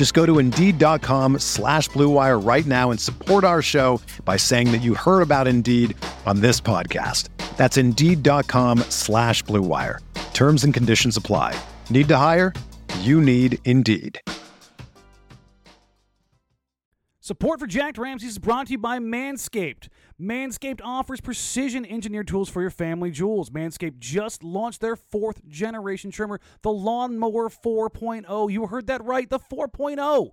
Just go to Indeed.com slash BlueWire right now and support our show by saying that you heard about Indeed on this podcast. That's Indeed.com slash BlueWire. Terms and conditions apply. Need to hire? You need Indeed. Support for Jacked Ramsays is brought to you by Manscaped. Manscaped offers precision engineered tools for your family jewels. Manscaped just launched their fourth generation trimmer, the Lawnmower 4.0. You heard that right, the 4.0.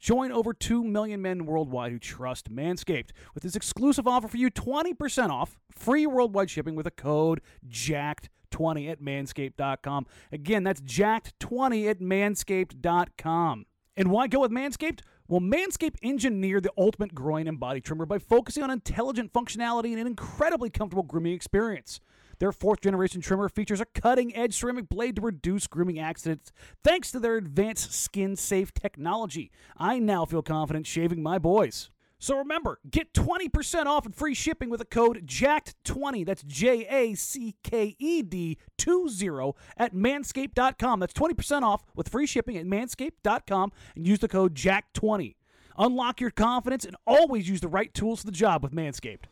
Join over 2 million men worldwide who trust Manscaped with this exclusive offer for you 20% off, free worldwide shipping with a code JACKED20 at manscaped.com. Again, that's JACKED20 at manscaped.com. And why go with Manscaped? Well, Manscaped engineered the ultimate groin and body trimmer by focusing on intelligent functionality and an incredibly comfortable grooming experience. Their fourth generation trimmer features a cutting edge ceramic blade to reduce grooming accidents thanks to their advanced skin safe technology. I now feel confident shaving my boys. So remember, get 20% off and free shipping with a code JACKED20. That's J A C K E D 20 at manscaped.com. That's 20% off with free shipping at manscaped.com and use the code JACK20. Unlock your confidence and always use the right tools for the job with Manscaped.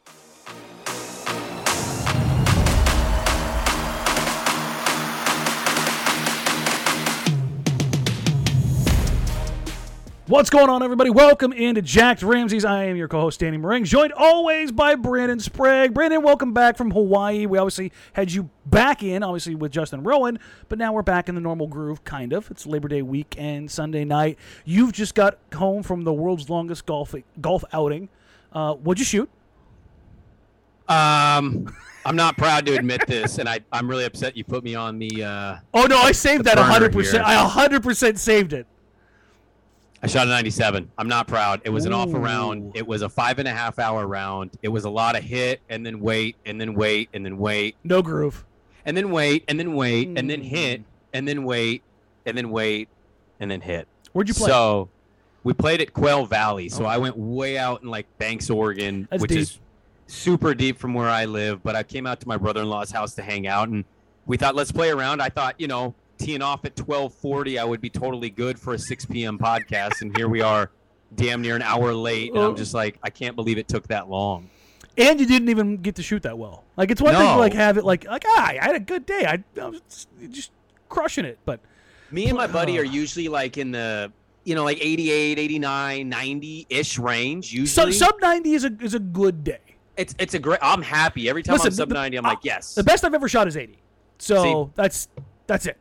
What's going on, everybody? Welcome into Jacked Ramsays. I am your co-host, Danny Marang, joined always by Brandon Sprague. Brandon, welcome back from Hawaii. We obviously had you back in, obviously with Justin Rowan, but now we're back in the normal groove, kind of. It's Labor Day weekend, Sunday night. You've just got home from the world's longest golf golf outing. Uh, what'd you shoot? Um, I'm not proud to admit this, and I, I'm really upset you put me on the. Uh, Oh no, I saved that 100%. here. I 100% saved it. I shot a 97. I'm not proud. It was an off Ooh. round. It was a five and a half hour round. It was a lot of hit and then wait and then wait and then wait No groove. and then wait and then wait and then Mm. hit and then wait and then wait and then hit. Where'd you play? So we played at Quail Valley. So I went way out in like Banks, Oregon, That's which deep. is super deep from where I live. But I came out to my brother in law's house to hang out, and we thought let's play around. I thought you know teeing off at twelve forty, I would be totally good for a six p.m. podcast, and here we are, damn near an hour late, and. I'm just like I can't believe it took that long. and you didn't even get to shoot that well. Like it's one thing to like have it like like ah, I had a good day. I, I was just, just crushing it, but Me and my buddy are usually like in the you know like 88 89 90 ish range sub, usually sub ninety is a is a good day. it's it's a great i'm happy every time Listen, i'm sub the- 90 i'm like yes The best I've ever shot is eighty. So See? that's that's it.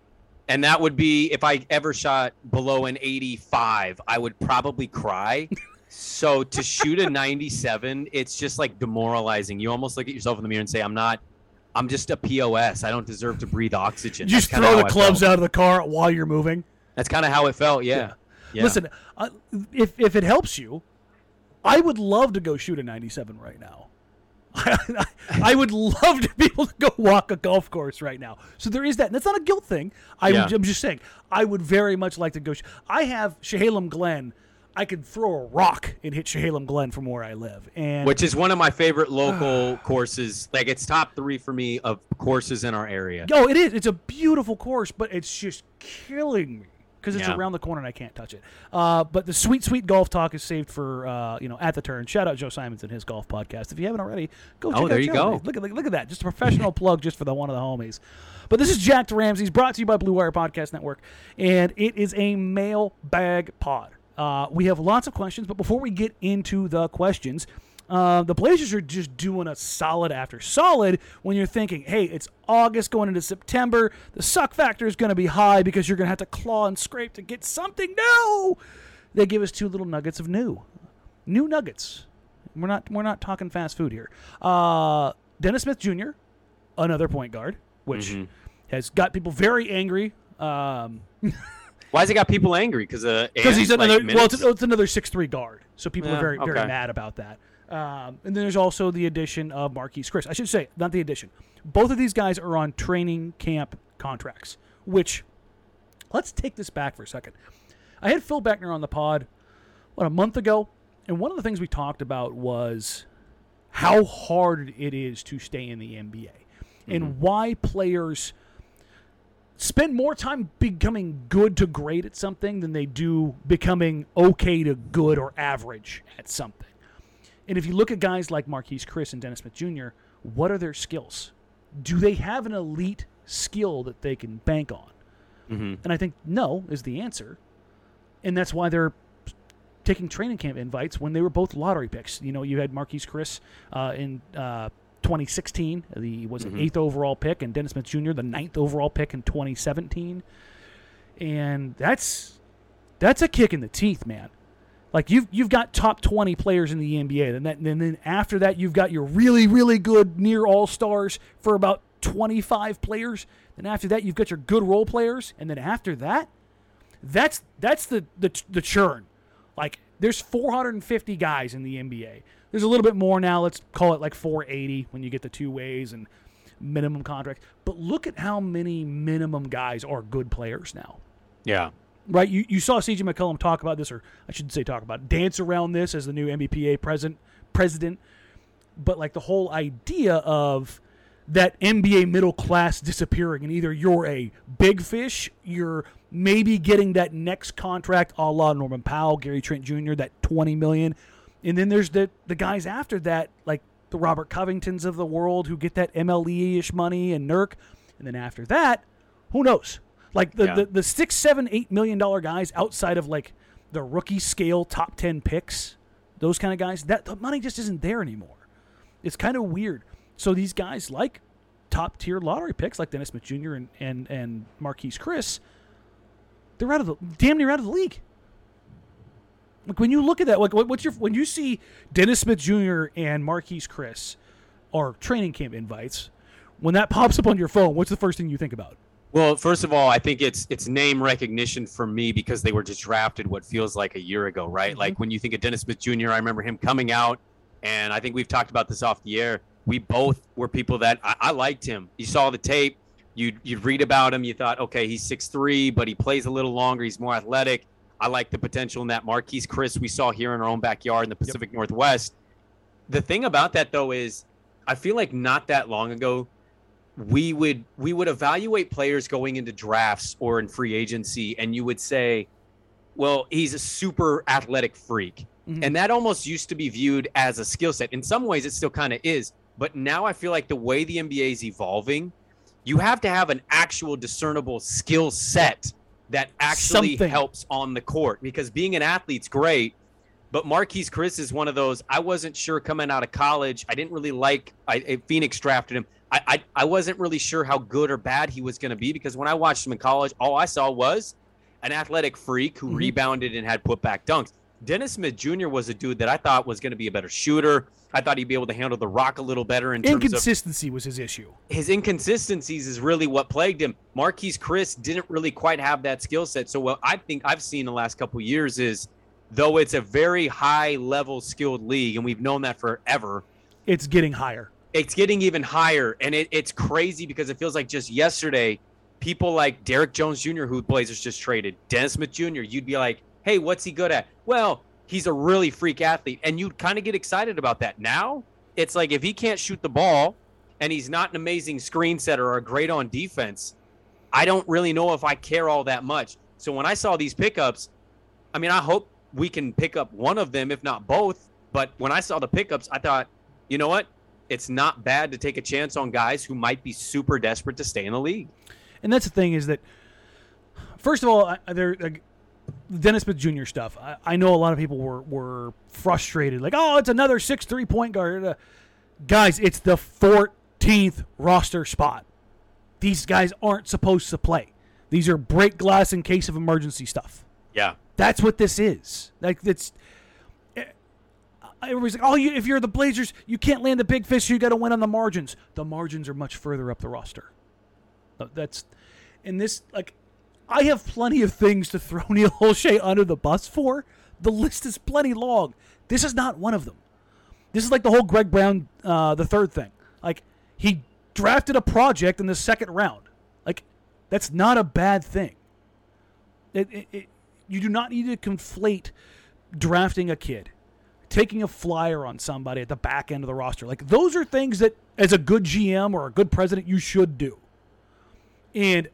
And that would be if I ever shot below an 85, I would probably cry. so to shoot a 97, it's just like demoralizing. You almost look at yourself in the mirror and say, "I'm not. I'm just a pos. I don't deserve to breathe oxygen." You just That's throw the clubs out of the car while you're moving. That's kind of how it felt. Yeah. Yeah. Listen, uh, if if it helps you, I would love to go shoot a 97 right now. I would love to be able to go walk a golf course right now. So there is that. And that's not a guilt thing. I, Yeah. I'm just saying, I would very much like to go. Sh- I have Chehalem Glen. I could throw a rock and hit Chehalem Glen from where I live. And which is one of my favorite local courses. Like it's top three for me of courses in our area. Oh, it is. It's a beautiful course, but it's just killing me because it's Yeah. around the corner and I can't touch it. Uh, but the sweet, sweet golf talk is saved for uh, you know at the turn. Shout out Joe Simons and his golf podcast. If you haven't already, go. Check Oh, out there you Joe. go. Look at look at that. Just a professional plug just for the one of the homies. But this is Jacked Ramsays brought to you by Blue Wire Podcast Network, and it is a mailbag pod. Uh, we have lots of questions, but before we get into the questions, Uh, the Blazers are just doing a solid after solid when you're thinking, hey, it's August going into September. The suck factor is going to be high because you're going to have to claw and scrape to get something new. They give us two little nuggets of new, new nuggets. We're not we're not talking fast food here. Uh, Dennis Smith Jr., another point guard, which Mm-hmm. has got people very angry. Um, Why has it got people angry? Because uh, because Ant, he's like, another well, it's, it's another six three guard, so people Yeah, are very very okay. mad about that. Um, and then there's also the addition of Marquese Chriss. I should say not the addition. Both of these guys are on training camp contracts. Which, let's take this back for a second. I had Phil Beckner on the pod what a month ago, and one of the things we talked about was how hard it is to stay in the NBA and why players spend more time becoming good to great at something than they do becoming okay to good or average at something. And if you look at guys like Marquese Chriss and Dennis Smith Jr., what are their skills? Do they have an elite skill that they can bank on? And I think no is the answer. And that's why they're taking training camp invites when they were both lottery picks. You know, you had Marquese Chriss uh, in uh, 2016, the was an eighth overall pick, and Dennis Smith Jr. the ninth overall pick in 2017, and that's that's a kick in the teeth, man. Like you've you've got top 20 players in the NBA, and, and then after that you've got your really really good near all stars for about 25 players. Then after that you've got your good role players, and then after that, that's that's the the, the churn. Like there's 450 guys in the NBA. There's a little bit more now. Let's call it like 480 when you get the two ways and minimum contract. But look at how many minimum guys are good players now. yeah. Right? You, you saw CJ McCollum talk about this, or I shouldn't say talk about, dance around this as the new NBPA president. President, but like the whole idea of that NBA middle class disappearing, and either you're a big fish, you're maybe getting that next contract a la Norman Powell, Gary Trent Jr., that 20 million, and then there's the the guys after that, like the Robert Covingtons of the world who get that MLE ish money and Nurk, and then after that, who knows? Like the, Yeah. the the six, seven, eight million dollar guys outside of like the rookie scale top ten picks, those kind of guys, that the money just isn't there anymore. It's kind of weird. So these guys like top tier lottery picks like Dennis Smith Jr. and and, and Marquese Chriss, they're out of the damn near out of the league. Like when you look at that, like what, what's your when you see Dennis Smith Jr. and Marquese Chriss are training camp invites, when that pops up on your phone, what's the first thing you think about? Well, first of all, I think it's it's name recognition for me because they were just drafted what feels like a year ago, right? Mm-hmm. Like when you think of Dennis Smith Jr., I remember him coming out, and I think we've talked about this off the air. We both were people that I, I liked him. You saw the tape, you'd you'd read about him, you thought, okay, he's six three, but he plays a little longer, he's more athletic. I like the potential in that Marquese Chriss we saw here in our own backyard in the Pacific Northwest. The thing about that though is I feel like not that long ago we would we would evaluate players going into drafts or in free agency and you would say well he's a super athletic freak Mhm. and that almost used to be viewed as a skill set in some ways it still kind of is but now i feel like the way the nba is evolving you have to have an actual discernible skill set that actually Something. helps on the court because being an athlete's great but Marquese Chriss is one of those. I wasn't sure coming out of college. I didn't really like. I- Phoenix drafted him. I, I I wasn't really sure how good or bad he was going to be because when I watched him in college, all I saw was an athletic freak who Mhm. rebounded and had putback dunks. Dennis Smith Jr. was a dude that I thought was going to be a better shooter. I thought he'd be able to handle the rock a little better in terms of Inconsistency was his issue. his inconsistencies is really what plagued him. Marquese Chriss didn't really quite have that skill set. So what I think I've seen the last couple years is though it's a very high level skilled league and we've known that forever, It's getting higher. It's getting even higher and it, it's crazy because it feels like just yesterday people like Derrick Jones Jr. who Blazers just traded, Dennis Smith Jr. You'd be like, "Hey, what's he good at?" Well, he's a really freak athlete and you'd kind of get excited about that. Now, it's like if he can't shoot the ball and he's not an amazing screen setter or great on defense, I don't really know if I care all that much. So when I saw these pickups, I mean, I hope we can pick up one of them, if not both. But when I saw the pickups, I thought, you know what? It's not bad to take a chance on guys who might be super desperate to stay in the league. And that's the thing is that, first of all, there like, the Dennis Smith Jr. stuff. I, I know a lot of people were were frustrated, like, oh, it's another six three point guard. Uh, guys, it's the 14th roster spot. These guys aren't supposed to play. These are break glass in case of emergency stuff. Yeah. That's what this is. Like it's. Everybody's like, "Oh, you, if you're the Blazers, you can't land the big fish. You got to win on the margins. The margins are much further up the roster. Uh, That's, and this like, I have plenty of things to throw Neil Olshey under the bus for. The list is plenty long. This is not one of them. This is like the whole Greg Brown, uh, the third thing. Like he drafted a project in the second round. Like that's not a bad thing. It, it, it, you do not need to conflate drafting a kid, taking a flyer on somebody at the back end of the roster. Like those are things that, as a good GM or a good president, you should do. And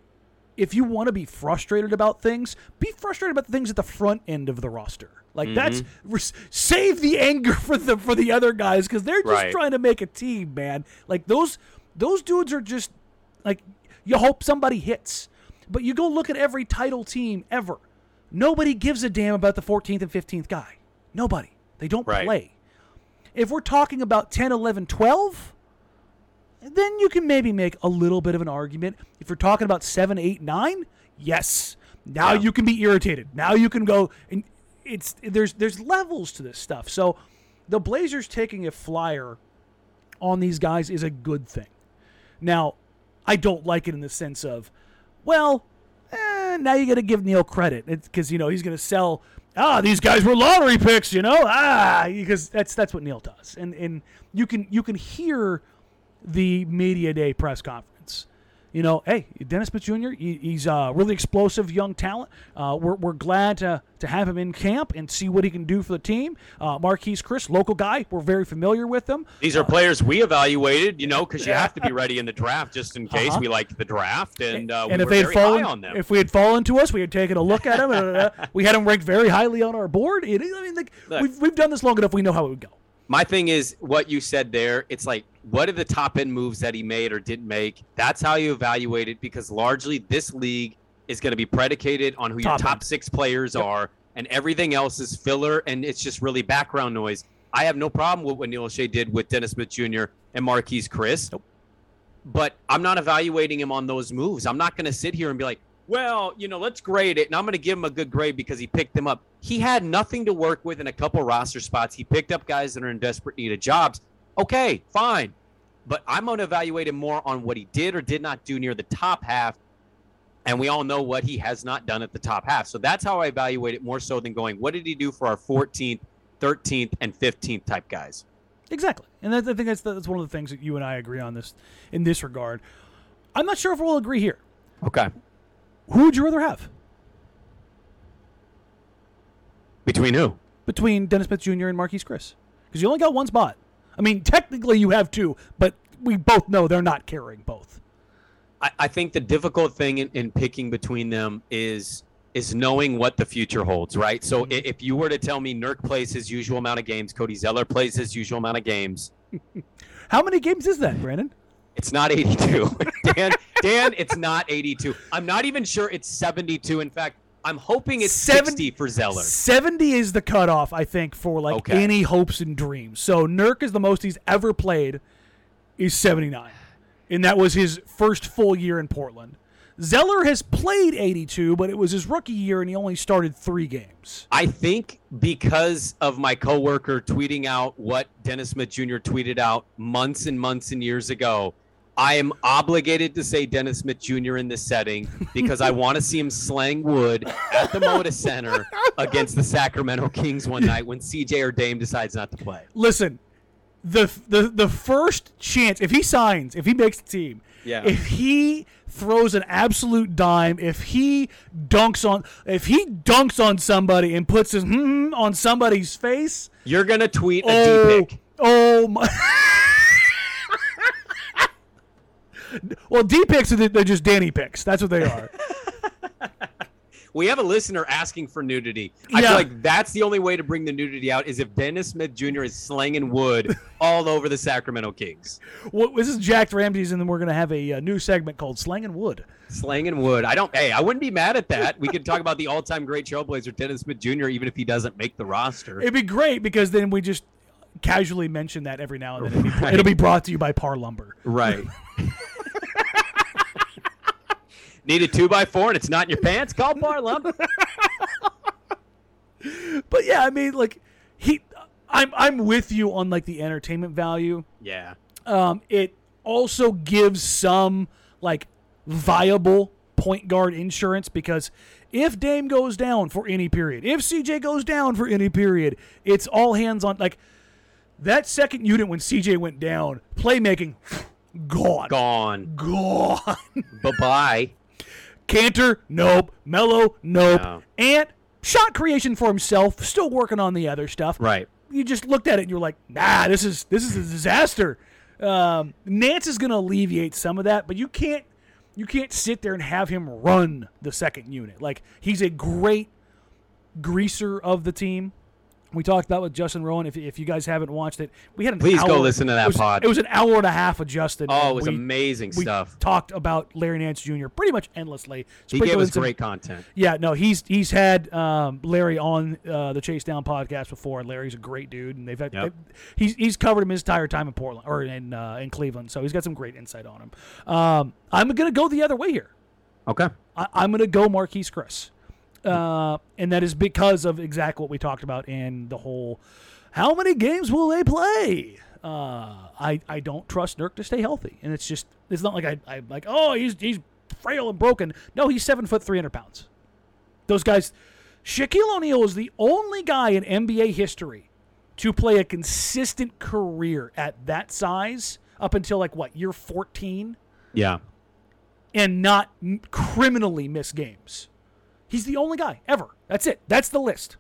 if you want to be frustrated about things, be frustrated about the things at the front end of the roster. Like mm-hmm. that's save the anger for the for the other guys because they're just Right. trying to make a team, man. Like those those dudes are just like you hope somebody hits, but you go look at every title team ever. Nobody gives a damn about the 14th and 15th guy. Nobody. They don't Right. play. If we're talking about 10, 11, 12, then you can maybe make a little bit of an argument. If you're talking about 7, 8, 9, yes. Now Yeah. you can be irritated. Now you can go and it's there's there's levels to this stuff. So the Blazers taking a flyer on these guys is a good thing. Now, I don't like it in the sense of, well, eh, now you got to give Neil credit because you know he's going to sell. Ah, these guys were lottery picks, you know. Ah, because that's that's what Neil does, and and you can you can hear the media day press conference. You know, hey, Dennis Smith Jr. he- He's a really explosive young talent. Uh, we're, we're glad to, to have him in camp and see what he can do for the team. Uh, Marquese Chriss, local guy, we're very familiar with him. These are players we evaluated, you know, because you have to be ready in the draft just in case Uh-huh. we like the draft, and uh, and we if they had fallen, on them. if we had fallen to us, we had taken a look at him. and, uh, we had him ranked very highly on our board. It, I mean, like, Look. we've we've done this long enough. We know how it would go. My thing is what you said there. It's like, what are the top end moves that he made or didn't make? That's how you evaluate it because largely this league is going to be predicated on who your Top top end. six players Yep. are, and everything else is filler and it's just really background noise. I have no problem with what Neil Olshey did with Dennis Smith Jr. and Marquese Chriss. Nope. But I'm not evaluating him on those moves. I'm not going to sit here and be like, well, you know, let's grade it, and I'm going to give him a good grade because he picked them up. He had nothing to work with in a couple roster spots. He picked up guys that are in desperate need of jobs. Okay, fine. But I'm going to evaluate him more on what he did or did not do near the top half. And we all know what he has not done at the top half. So that's how I evaluate it more so than going, what did he do for our 14th, 13th, and 15th type guys? Exactly, and I think that's that's one of the things that you and I agree on this in this regard. I'm not sure if we'll agree here. Okay. Who would you rather have Between who? between Dennis Smith Jr. and Marquese Chriss? Because you only got one spot. I mean, technically you have two, but we both know they're not carrying both. I, I think the difficult thing in, in picking between them is is knowing what the future holds, right? So mm-hmm. i- if you were to tell me Nurk plays his usual amount of games, Cody Zeller plays his usual amount of games, How many games is that, Brandon? It's not 82. Dan, Dan, it's not 82. I'm not even sure it's 72. In fact, I'm hoping it's 70, 60 for Zeller. 70 is the cutoff, I think, for like Okay. any hopes and dreams. So Nurk is the most he's ever played is 79. And that was his first full year in Portland. Zeller has played 82, but it was his rookie year and he only started three games. I think because of my coworker tweeting out what Dennis Smith Jr. tweeted out months and months and years ago, I am obligated to say Dennis Smith Jr. in this setting because I want to see him slang wood at the Moda Center against the Sacramento Kings one night when CJ or Dame decides not to play. Listen, the the the first chance if he signs, if he makes the team, Yeah. if he throws an absolute dime, if he dunks on if he dunks on somebody and puts his hmm on somebody's face, You're gonna tweet a oh, D pic. oh my. well, D picks are they're just Danny picks. That's what they are. We have a listener asking for nudity. I Yeah. feel like that's the only way to bring the nudity out is if Dennis Smith Jr. is slanging wood all over the Sacramento Kings. Well, this is Jacked Ramsays, and then we're going to have a, uh new segment called Slanging Wood. Slanging wood. I don't. Hey, I wouldn't be mad at that. We could talk about the all-time great Trailblazer Dennis Smith Jr. Even if he doesn't make the roster. It'd be great because then we just casually mention that every now and then. Right. it'll be brought to you by Parr Lumber. Right. Need a two by four and it's not in your pants? Call Bar Lump. But yeah, I mean, like he, I'm I'm with you on like the entertainment value. Yeah. Um, it also gives some like viable point guard insurance because if Dame goes down for any period, if CJ goes down for any period, it's all hands on. Like that second unit when CJ went down, playmaking gone, Gone. gone. Bye bye. Kanter, nope. Melo, nope. No. Ant, shot creation for himself, still working on the other stuff. Right. You just looked at it and you're like, nah, this is this is a disaster. Um, Nance is going to alleviate some of that, but you can't you can't sit there and have him run the second unit. Like he's a great greaser of the team. We talked about with Justin Rowan. If, if you guys haven't watched it, we had an Please go listen to that it was, pod. It was an hour and a half of Justin. Oh, it was we- amazing we stuff. talked about Larry Nance Jr. pretty much endlessly. He gave us some- great content. Yeah, no, he's he's had um, Larry on uh, the Chase Down podcast before, and Larry's a great dude, and they've had Yep. they- he's he's covered him his entire time in Portland or in uh, in Cleveland, so he's got some great insight on him. Um, I'm gonna go the other way here. Okay. I, I'm gonna go Marquese Chriss, uh, and that is because of exactly what we talked about in the whole. How many games will they play? Uh, I I don't trust Nurk to stay healthy, and it's just it's not like I I'm like oh he's he's frail and broken. No, he's seven foot three hundred pounds. Those guys, Shaquille O'Neal is the only guy in NBA history to play a consistent career at that size up until like what year fourteen Yeah. and not criminally miss games. He's the only guy ever. That's it. That's the list.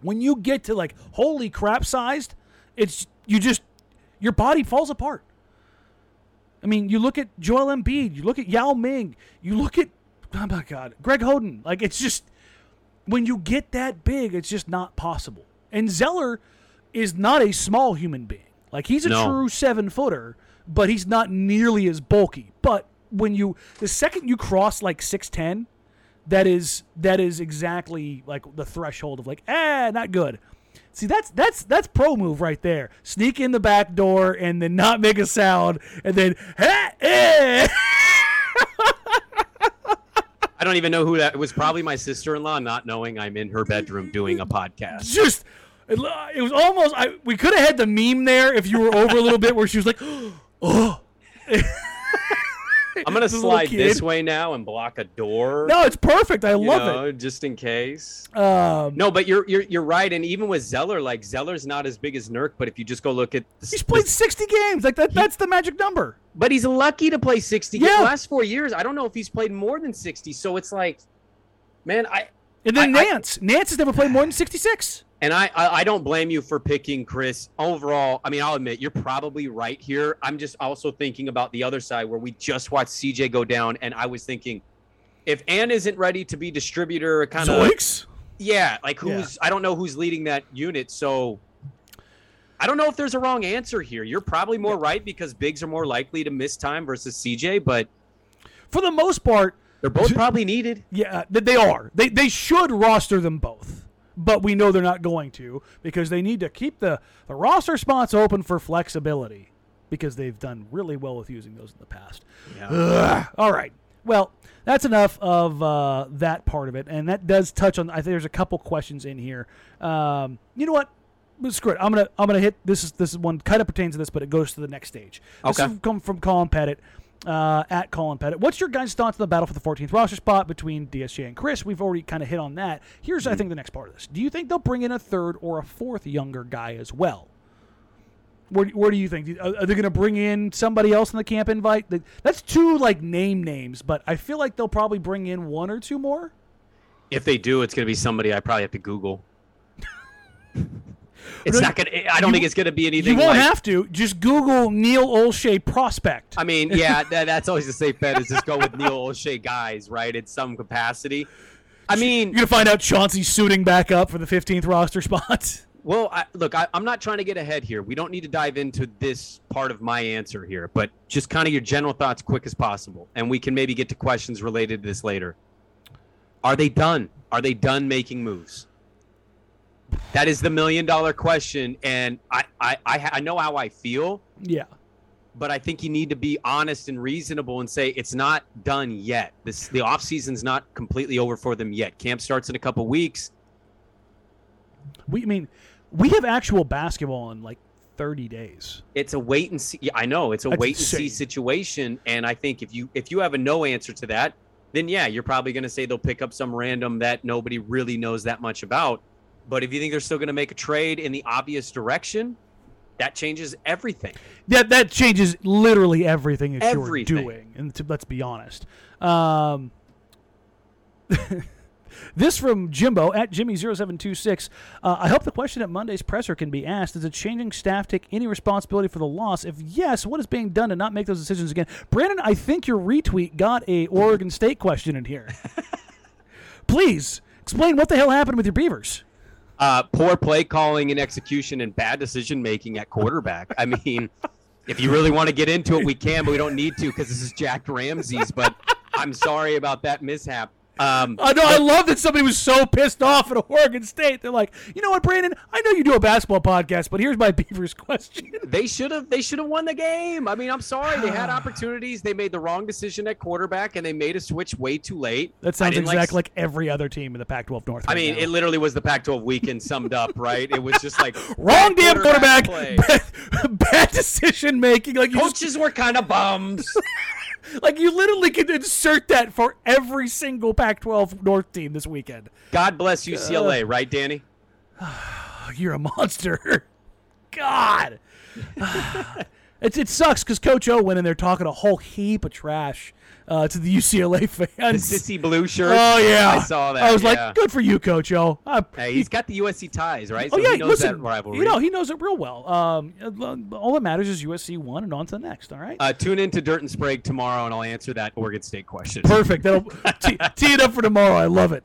When you get to like holy crap sized, it's you just your body falls apart. I mean, you look at Joel Embiid, you look at Yao Ming, you look at oh my god, Greg Oden. Like it's just when you get that big, it's just not possible. And Zeller is not a small human being. Like he's a No. true seven footer, but he's not nearly as bulky. But when you the second you cross like six ten, that is that is exactly like the threshold of like, eh, not good. See, that's that's that's pro move right there. Sneak in the back door and then not make a sound, and then eh, eh. I don't even know who that it was. Probably my sister-in-law, not knowing I'm in her bedroom doing a podcast. just it, it was almost I, we could have had the meme there if you were over a little bit where she was like, oh. I'm gonna slide this way now and block a door. No, it's perfect. I love know, just in case. Um, No, but you're you're you're right. And even with Zeller, like Zeller's not as big as Nurk, but if you just go look at the, he's played 60 games. Like that. That's the magic number. but he's lucky to play 60. Yeah. The last four years, I don't know if he's played more than 60. So it's like, man, I And then I- I- Nance. Nance has never played more than 66. And I, I I don't blame you for picking Chriss. Overall, I mean, I'll admit you're probably right here. I'm just also thinking about the other side where we just watched CJ go down, and I was thinking, if Ann isn't ready to be distributor, kind of Zoinks. Yeah, like who's I don't know who's leading that unit, so I don't know if there's a wrong answer here. You're probably more right because bigs are more likely to miss time versus CJ, but For the most part, they're both probably needed. Yeah, th- they are. They they should roster them both, but we know they're not going to because they need to keep the the roster spots open for flexibility because they've done really well with using those in the past. Ugh. All right. Well, that's enough of uh, that part of it, and that does touch on. I think there's a couple questions in here. Um, you know what? Screw it. I'm gonna I'm gonna hit this is this is one kind of pertains to this, but it goes to the next stage. This Okay. is come from Colin Pettit. Uh, at Colin Pettit. What's your guys' thoughts on the battle for the 14th roster spot between DSJ and Chriss? We've already kind of hit on that. Here's, I think, the next part of this. Do you think they'll bring in a third or a fourth younger guy as well? Where, where do you think? Are, are they going to bring in somebody else in the camp invite? That's two like name names, but I feel like they'll probably bring in one or two more. If they do, it's gonna be somebody I probably have to Google. it's not gonna I don't you- think it's gonna be anything. You won't like have to. Just Google Neil Olshey prospect. I mean, yeah, that, that's always a safe bet is just go with Neil Olshey guys, right? In some capacity. I mean, You're gonna find out Chauncey's suiting back up for the 15th roster spot. Well, I, look, I, I'm not trying to get ahead here. We don't need to dive into this part of my answer here, but just kind of your general thoughts, quick as possible, and we can maybe get to questions related to this later. Are they done? Are they done making moves? That is the million dollar question, and I, I, I, I know how I feel, Yeah. but I think you need to be honest and reasonable and say it's not done yet. This the off season's not completely over for them yet. Camp starts in a couple weeks. We I mean, we have actual basketball in like 30 days. it's a wait and see. I know it's a That's wait and see situation, and I think if you if you have a no answer to that, then yeah, you're probably going to say they'll pick up some random that nobody really knows that much about. But if you think they're still going to make a trade in the obvious direction, that changes everything. That that changes literally everything that Everything. you're doing. And to, let's be honest. Um, this from Jimbo at Jimmy0726. Uh, I hope the question at Monday's presser can be asked Does a changing staff take any responsibility for the loss? If yes, what is being done to not make those decisions again? Brandon, I think your retweet got a Oregon State question in here. Please explain what the hell happened with your Beavers. Uh, poor play calling and execution and bad decision making at quarterback. I mean, if you really want to get into it, we can, but we don't need to because this is Jacked Ramsays. But I'm sorry about that mishap. Um, I know. I love that somebody was so pissed off at Oregon State. They're like, you know what, Brandon? I know you do a basketball podcast, but here's my Beavers question. they should have they should have won the game. I mean, I'm sorry. They had opportunities. They made the wrong decision at quarterback and they made a switch way too late. That sounds exactly like, like, every other team in the Pac-12 North. I mean, now. it literally was the Pac-12 weekend summed up, right? It was just like wrong damn quarterback, play. bad, bad decision making. Like you, just, Coaches were kind of bums. Like you literally could insert that for every single Pac-12 North team this weekend. God bless UCLA, right, Danny? You're a monster. God. It, it sucks because Coach O went in there talking a whole heap of trash uh, to the UCLA fans. The sissy blue shirt. Oh yeah, I saw that. I was yeah. like, good for you, Coach O. Uh, Hey, he's got the USC ties, right? oh So yeah, he knows listen, that rivalry. you know he knows it real well. Um, all that matters is USC won and on to the next. All right. uh, tune in to Dirt and Sprague tomorrow, and I'll answer that Oregon State question. Perfect. That'll tee, tee it up for tomorrow. I love it.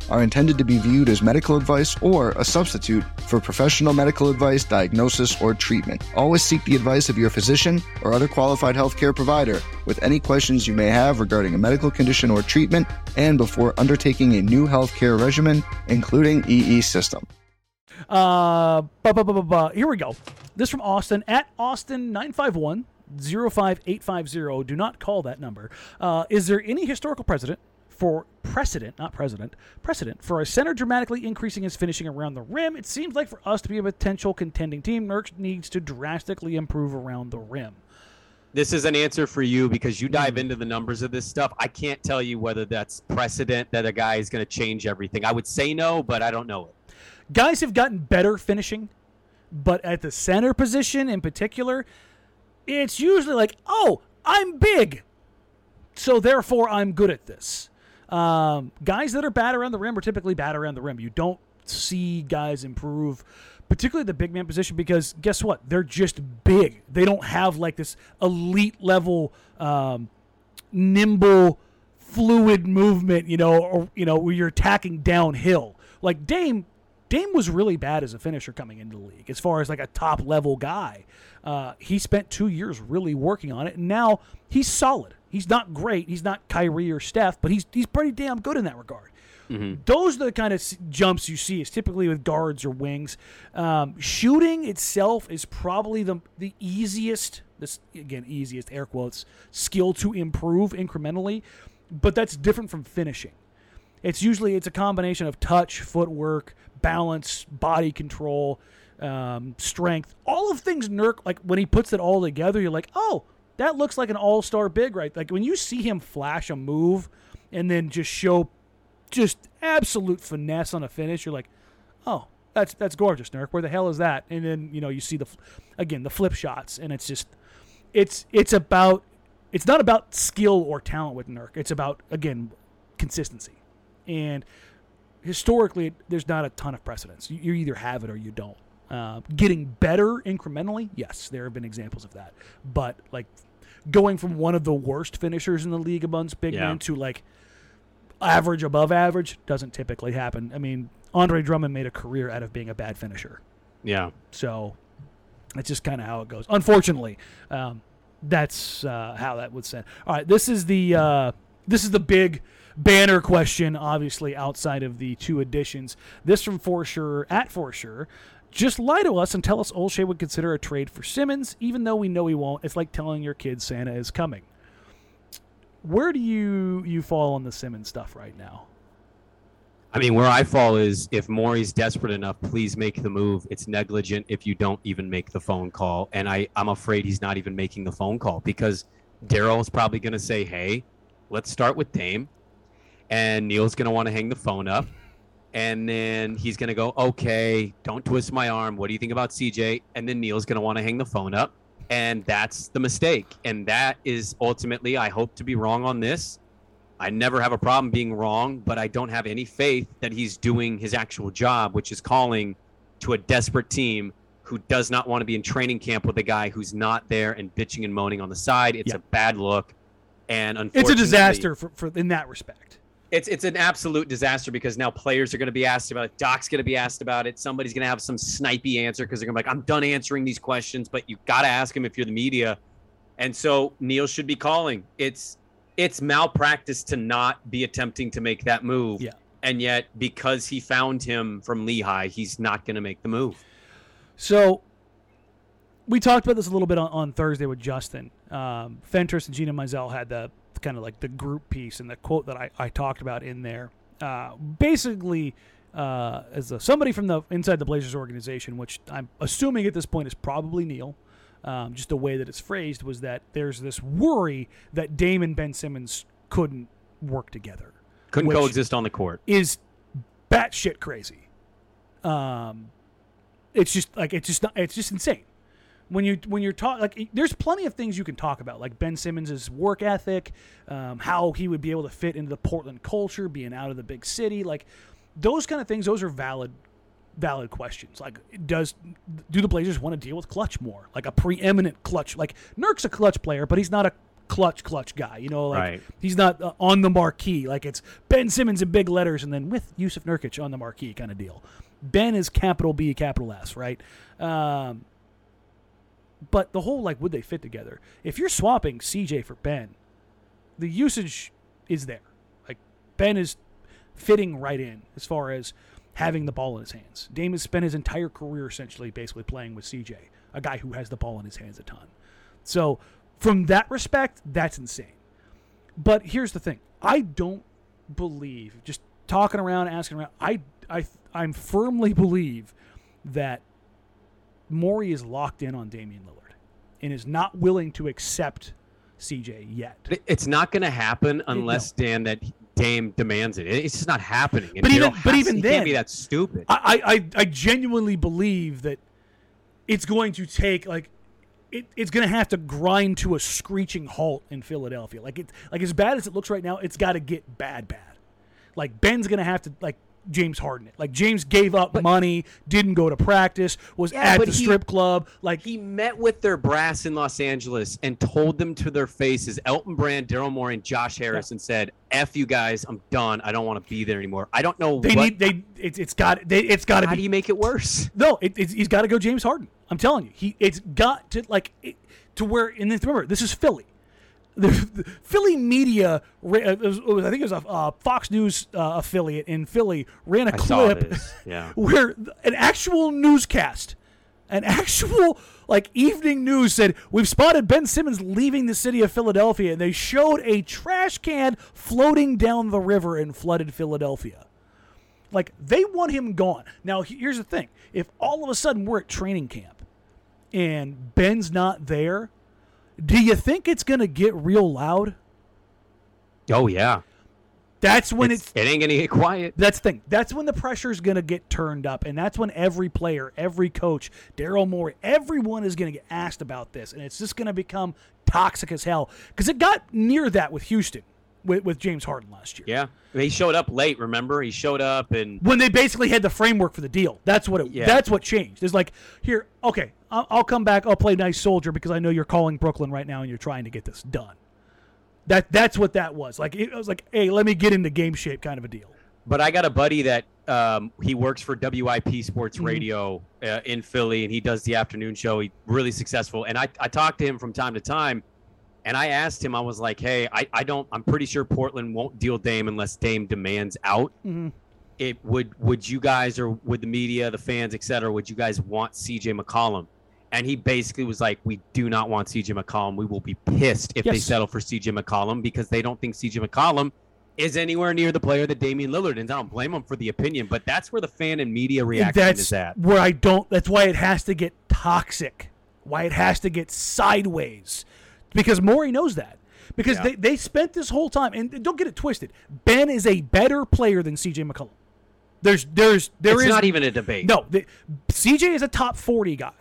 are intended to be viewed as medical advice or a substitute for professional medical advice, diagnosis, or treatment. Always seek the advice of your physician or other qualified healthcare provider with any questions you may have regarding a medical condition or treatment and before undertaking a new healthcare regimen, including EE system. Uh, bu- bu- bu- bu- here we go. This from Austin at Austin nine five one zero five eight five zero. Do not call that number. Uh, is there any historical precedent for precedent, not president, precedent for a center dramatically increasing his finishing around the rim? It seems like for us to be a potential contending team, Nurk needs to drastically improve around the rim. This is an answer for you because you Hmm. dive into the numbers of this stuff. I can't tell you whether that's precedent that a guy is going to change everything. I would say no, but I don't know it. Guys have gotten better finishing, but at the center position in particular, it's usually like, oh, I'm big, so therefore I'm good at this. Um, guys that are bad around the rim are typically bad around the rim. You don't see guys improve, particularly the big man position, because guess what? They're just big. They don't have like this elite level, um, nimble, fluid movement. You know, or you know where you're attacking downhill. Like Dame, Dame was really bad as a finisher coming into the league, as far as like a top level guy. Uh, he spent two years really working on it, and now he's solid. He's not great. He's not Kyrie or Steph, but he's he's pretty damn good in that regard. Those are the kind of s- jumps you see. Is typically with guards or wings. Um, shooting itself is probably the the easiest. This again, easiest air quotes skill to improve incrementally, but that's different from finishing. It's usually it's a combination of touch, footwork, balance, body control, um, strength, all of things Nurk like when he puts it all together, you're like, oh, that looks like an all star big, right? Like when you see him flash a move and then just show just absolute finesse on a finish, you're like, oh, that's that's gorgeous, Nurk. Where the hell is that? And then you know you see the again the flip shots, and it's just it's it's about it's not about skill or talent with Nurk. It's about again consistency, and historically there's not a ton of precedence. You, you either have it or you don't. Uh, getting better incrementally, yes, there have been examples of that, but like going from one of the worst finishers in the league amongst big Yeah. men to like average above average doesn't typically happen. I mean, Andre Drummond made a career out of being a bad finisher. Yeah. So that's just kind of how it goes. Unfortunately, um, that's uh, how that would sound. All right, this is the uh, this is the big banner question. Obviously, outside of the two additions, this from For Sure at For Sure. Just lie to us and tell us Olshey would consider a trade for Simmons, even though we know he won't. It's like telling your kids Santa is coming. Where do you you fall on the Simmons stuff right now? I mean, where I fall is if Morey's desperate enough, please make the move. It's negligent if you don't even make the phone call. And I, I'm afraid he's not even making the phone call because Daryl's probably going to say, hey, let's start with Dame. And Neil's going to want to hang the phone up. And then he's going to go, okay, don't twist my arm. What do you think about CJ? And then Neil's going to want to hang the phone up. And that's the mistake. And that is ultimately, I hope to be wrong on this. I never have a problem being wrong, but I don't have any faith that he's doing his actual job, which is calling to a desperate team who does not want to be in training camp with a guy who's not there and bitching and moaning on the side. It's Yeah. a bad look. And unfortunately, It's a disaster for, for in that respect. It's it's an absolute disaster because now players are going to be asked about it. Doc's going to be asked about it. Somebody's going to have some snipey answer because they're going to be like, "I'm done answering these questions," but you got to ask him if you're the media. And so Neil should be calling. It's it's malpractice to not be attempting to make that move. Yeah. And yet, because he found him from Lehigh, he's not going to make the move. So we talked about this a little bit on, on Thursday with Justin. Um, Fentress and Gina Mizell had the kind of like the group piece and the quote that I, I talked about in there. Uh, basically, uh, as a, somebody from the inside the Blazers organization, which I'm assuming at this point is probably Neil, um, just the way that it's phrased was that there's this worry that Dame and Ben Simmons couldn't work together. Couldn't coexist on the court. Is batshit crazy. Um, it's just like it's just not, it's just insane when you when you're talking like there's plenty of things you can talk about like Ben Simmons' work ethic, um, how he would be able to fit into the Portland culture, being out of the big city, like those kind of things. Those are valid valid questions. Like does do the Blazers want to deal with clutch more, like a preeminent clutch? Like Nurk's a clutch player, but he's not a clutch clutch guy. You know, like Right. he's not uh, on the marquee. Like it's Ben Simmons in big letters, and then with Jusuf Nurkic on the marquee kind of deal. Ben is capital B, capital S, right? Um, but the whole like, would they fit together? If you're swapping CJ for Ben, the usage is there. Like Ben is fitting right in as far as having the ball in his hands. Dame has spent his entire career essentially basically playing with CJ, a guy who has the ball in his hands a ton. So from that respect, that's insane. But here's the thing: I don't believe just talking around, asking around. I I I'm firmly believe that Morey is locked in on Damian Lillard and is not willing to accept CJ yet. It's not going to happen unless Dan that Dame demands it. It's just not happening. And But even- but even he then- can't be that stupid. I, I, I- I genuinely believe that it's going to take like it, it's going to have to grind to a screeching halt in Philadelphia. Like it, like as bad as it looks right now, it's got to get bad, bad. Like Ben's going to have to like James Harden it. Like James gave up money, didn't go to practice, was Yeah, at but the he- strip club. Like He met with their brass in Los Angeles and told them to their faces, Elton Brand, Daryl Morey, and Josh Harris, and said, "F you guys, I'm done. I don't want to be there anymore. I don't know they what. need they it's it's got they, it's got to how be do you make it worse? No, it, it's, he's got to go James Harden. I'm telling you, he it's got to like it, to where. And then remember, this is Philly. The, the Philly media, uh, it was, it was- I think it was a Fox News uh, affiliate in Philly, ran a I clip yeah. where an actual newscast, an actual like evening news said we've spotted Ben Simmons leaving the city of Philadelphia, and they showed a trash can floating down the river in flooded Philadelphia. Like they want him gone. Now here's the thing: if all of a sudden we're at training camp and Ben's not there, do you think it's gonna get real loud? Oh yeah, That's when it's, it's. it ain't gonna get quiet. That's the thing. That's when the pressure's going to get turned up. And that's when every player, every coach, Daryl Morey, everyone is going to get asked about this. And it's just going to become toxic as hell. Because it got near that with Houston, with, with James Harden last year. Yeah, he showed up late. Remember, he showed up and when they basically had the framework for the deal. That's what it. Yeah. That's what changed. It's like here, okay, I'll, I'll come back. I'll play nice soldier because I know you're calling Brooklyn right now and you're trying to get this done. That that's what that was. Like it was like, hey, let me get into game shape, kind of a deal. But I got a buddy that um, he works for WIP Sports Mm-hmm. Radio uh, in Philly, and he does the afternoon show. He's really successful, and I I talk to him from time to time, and I asked him, I was like, hey, I, I don't, I'm pretty sure Portland won't deal Dame unless Dame demands out. Mhm. It would would you guys or would the media, the fans, et cetera, would you guys want CJ McCollum? And he basically was like, we do not want CJ McCollum. We will be pissed if they settle for CJ McCollum because they don't think CJ McCollum is anywhere near the player that Damian Lillard is. I don't blame him for the opinion, but that's where the fan and media reaction that's is at. where I don't. That's why it has to get toxic. Why it has to get sideways, because Morey knows that. Because Yeah. they, they spent this whole time, and don't get it twisted. Ben is a better player than C.J. McCollum. There's there's there it's is not even a debate. no. The, CJ is a top forty guy.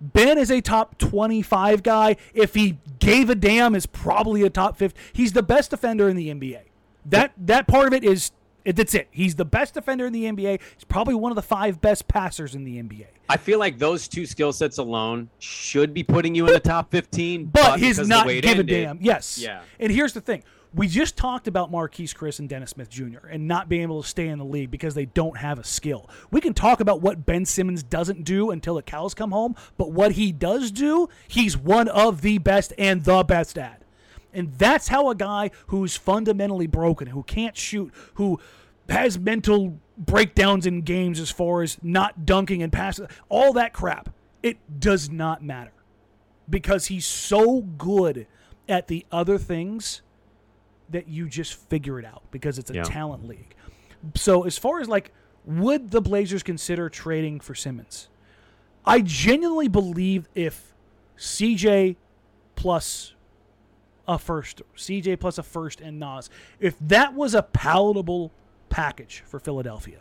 Ben is a top 25 guy. If he gave a damn, is probably a top 50. He's the best defender in the NBA. That that part of it is it, that's it. He's the best defender in the NBA. He's probably one of the five best passers in the NBA. I feel like those two skill sets alone should be putting you in the top 15. But because he's not give a damn. Yes. Yeah. And here's the thing. We just talked about Marquese Chriss and Dennis Smith Jr. and not being able to stay in the league because they don't have a skill. We can talk about what Ben Simmons doesn't do until the cows come home, but what he does do, he's one of the best and the best at. And that's how a guy who's fundamentally broken, who can't shoot, who has mental breakdowns in games as far as not dunking and passing, all that crap, it does not matter because he's so good at the other things that you just figure it out because it's a Yeah. talent league. So as far as like, would the Blazers consider trading for Simmons? I genuinely believe if CJ plus a first, CJ plus a first and Nas, if that was a palatable package for Philadelphia,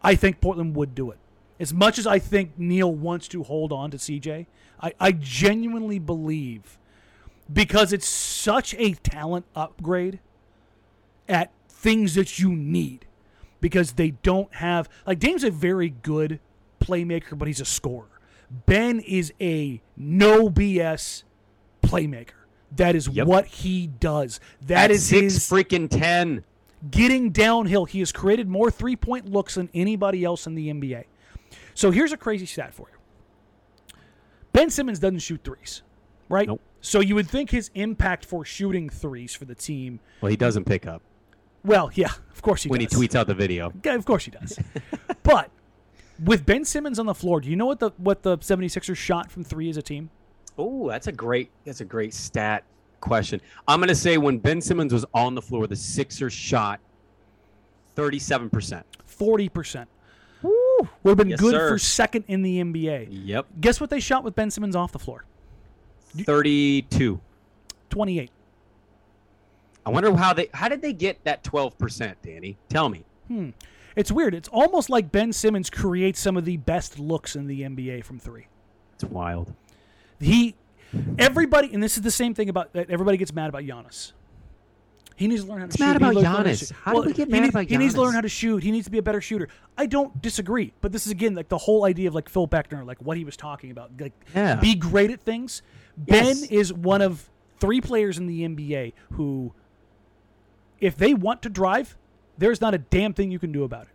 I think Portland would do it. As much as I think Neil wants to hold on to CJ, I, I genuinely believe because it's such a talent upgrade at things that you need because they don't have like Dame's a very good playmaker, but he's a scorer. Ben is a no BS playmaker. That is Yep. what he does. That At is six his freaking ten. getting downhill. He has created more three point looks than anybody else in the NBA. So here's a crazy stat for you Ben Simmons doesn't shoot threes, right? Nope. So you would think his impact for shooting threes for the team. Well, he doesn't pick up Well, yeah, of course he when he does. tweets out the video. Yeah, of course he does. but with Ben Simmons on the floor, do you know what the what the 76ers shot from three as a team? Oh, that's a great that's a great stat question. I'm gonna say when Ben Simmons was on the floor, the Sixers shot 37 percent. 40%. Would have been Yes, good sir. for second in the NBA. Yep, Guess what they shot with Ben Simmons off the floor? 32. 28. I wonder how they how did they get that 12 percent, Danny? Tell me. Hmm. It's weird. It's almost like Ben Simmons creates some of the best looks in the NBA from three. It's wild. He, everybody, and this is the same thing about that. Everybody gets mad about Giannis. He needs to learn how to What's shoot. mad about Giannis? How do we get mad needs, about He needs to learn how to shoot. He needs to be a better shooter. I don't disagree, but this is again like the whole idea of like Phil Beckner, like what he was talking about, like Yeah. be great at things. Yes. Ben is one of three players in the NBA who, if they want to drive, there's not a damn thing you can do about it.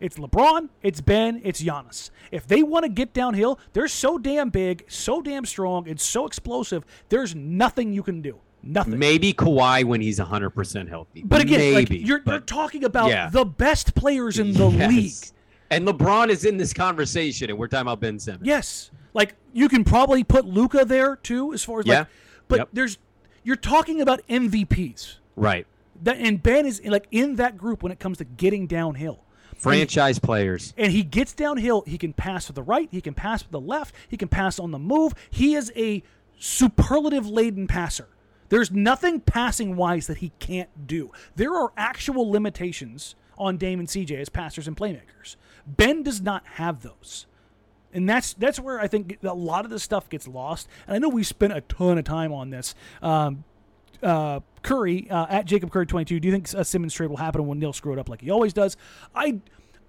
It's LeBron, it's Ben, it's Giannis. If they want to get downhill, they're so damn big, so damn strong, and so explosive. There's nothing you can do. Nothing. Maybe Kawhi when he's 100 percent healthy. but again, like, maybe. you're, you're talking about yeah. the best players in the Yes. league. And LeBron is in this conversation, and we're talking about Ben Simmons. Yes. Like you can probably put Luka there too, as far as Yeah. like. But Yep. there's you're talking about MVPs. Right. That and Ben is like in that group when it comes to getting downhill. Franchise players. and he gets downhill. He can pass with the right. He can pass with the left. He can pass on the move. He is a superlative laden passer. There's nothing passing wise that he can't do. There are actual limitations on Dame and CJ as passers and playmakers. Ben does not have those. And that's that's where I think a lot of this stuff gets lost. And I know we spent a ton of time on this. Um, uh, Curry uh, at Jacob Curry twenty two. Do you think a Simmons trade will happen when Neil screw it up like he always does? I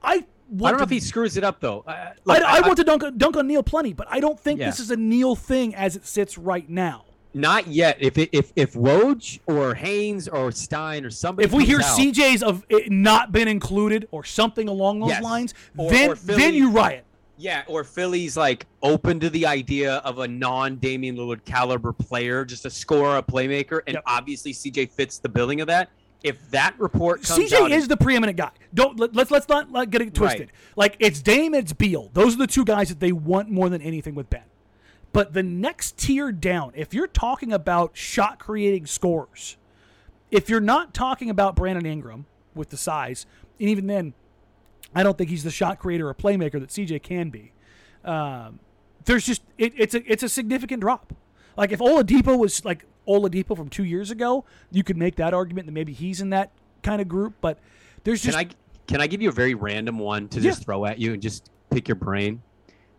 I I don't know to- if he screws it up though. Uh, I, look, I, want to dunk, dunk on Neil plenty, but I don't think Yeah. this is a Neil thing as it sits right now. not yet. If it, if if Woj or Haynes or Stein or somebody, If we hear out- CJ's of it not been included or something along those Yes. lines, Or- then or Philly- then you riot. Yeah, or Philly's like open to the idea of a non Damian Lillard caliber player, just a scorer, a playmaker, and Yep. obviously CJ fits the billing of that. If that report comes CJ is the preeminent guy. Don't let, let's let's not like, get it twisted. Right. Like it's Dame, it's Beal. Those are the two guys that they want more than anything with Ben. But the next tier down, if you're talking about shot creating scores, if you're not talking about Brandon Ingram with the size, and even then, I don't think he's the shot creator or playmaker that CJ can be. Um, there's just it, it's a it's a significant drop. Like if Oladipo was like Oladipo from two years ago, you could make that argument that maybe he's in that kind of group. But there's just Can I can I give you a very random one to Yeah. just throw at you and just pick your brain?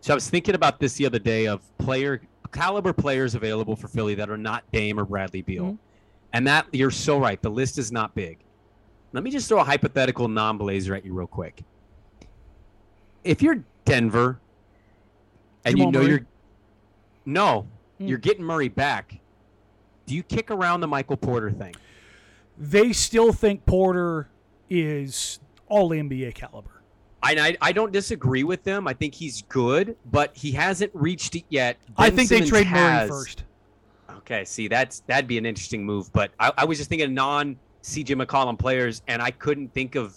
So I was thinking about this the other day of player caliber players available for Philly that are not Dame or Bradley Beal. Mhm. And that you're so right. The list is not big. Let me just throw a hypothetical non-blazer at you real quick. If you're Denver and Jamal you know Murray? you're no, Mm. you're getting Murray back. Do you kick around the Michael Porter thing? they still think Porter is all NBA caliber. I, I don't disagree with them. I think he's good, but he hasn't reached it yet. I think Simmons they trade has. Murray first. Okay, see that's that'd be an interesting move, but I, I was just thinking non CJ McCollum players, and I couldn't think of.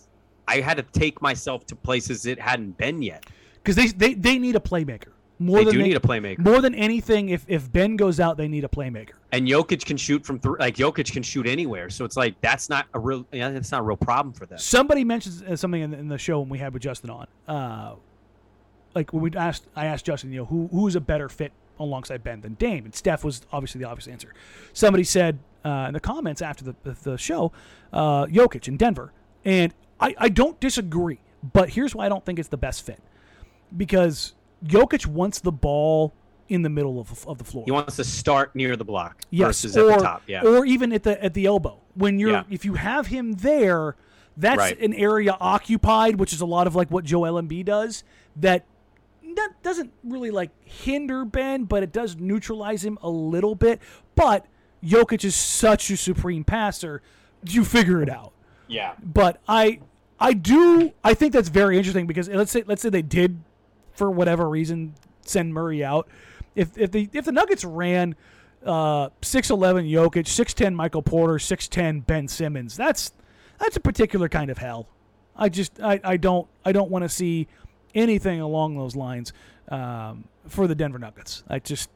I had to take myself to places it hadn't been yet. because they, they they need a playmaker. More They than do need a playmaker. More than anything, if if Ben goes out, they need a playmaker. And Jokic can shoot from three. Like Jokic can shoot anywhere. So it's like that's not a real. Yeah, that's not a real problem for them. Somebody mentions uh, something in the, in the show when we had with Justin on. Uh, like when we asked, I asked Justin, you know, who who's a better fit alongside Ben than Dame, and Steph was obviously the obvious answer. Somebody said uh, in the comments after the the, the show, uh, Jokic in Denver, and I I don't disagree, but here's why I don't think it's the best fit, because Jokic wants the ball in the middle of, of the floor. He wants to start near the block Yes, versus or, at the top. Yeah. or even at the at the elbow. When you're Yeah. if you have him there, that's Right. an area occupied, which is a lot of like what Joel Embiid does. That that doesn't really like hinder Ben, but it does neutralize him a little bit. But Jokic is such a supreme passer, you figure it out. Yeah. But I I do I think that's very interesting because let's say let's say they did for whatever reason send Murray out. If if the if the Nuggets ran uh 6'11 Jokic, 6'10 Michael Porter, 6'10 Ben Simmons, that's that's a particular kind of hell. I just I, I don't I don't want to see anything along those lines um, for the Denver Nuggets. I just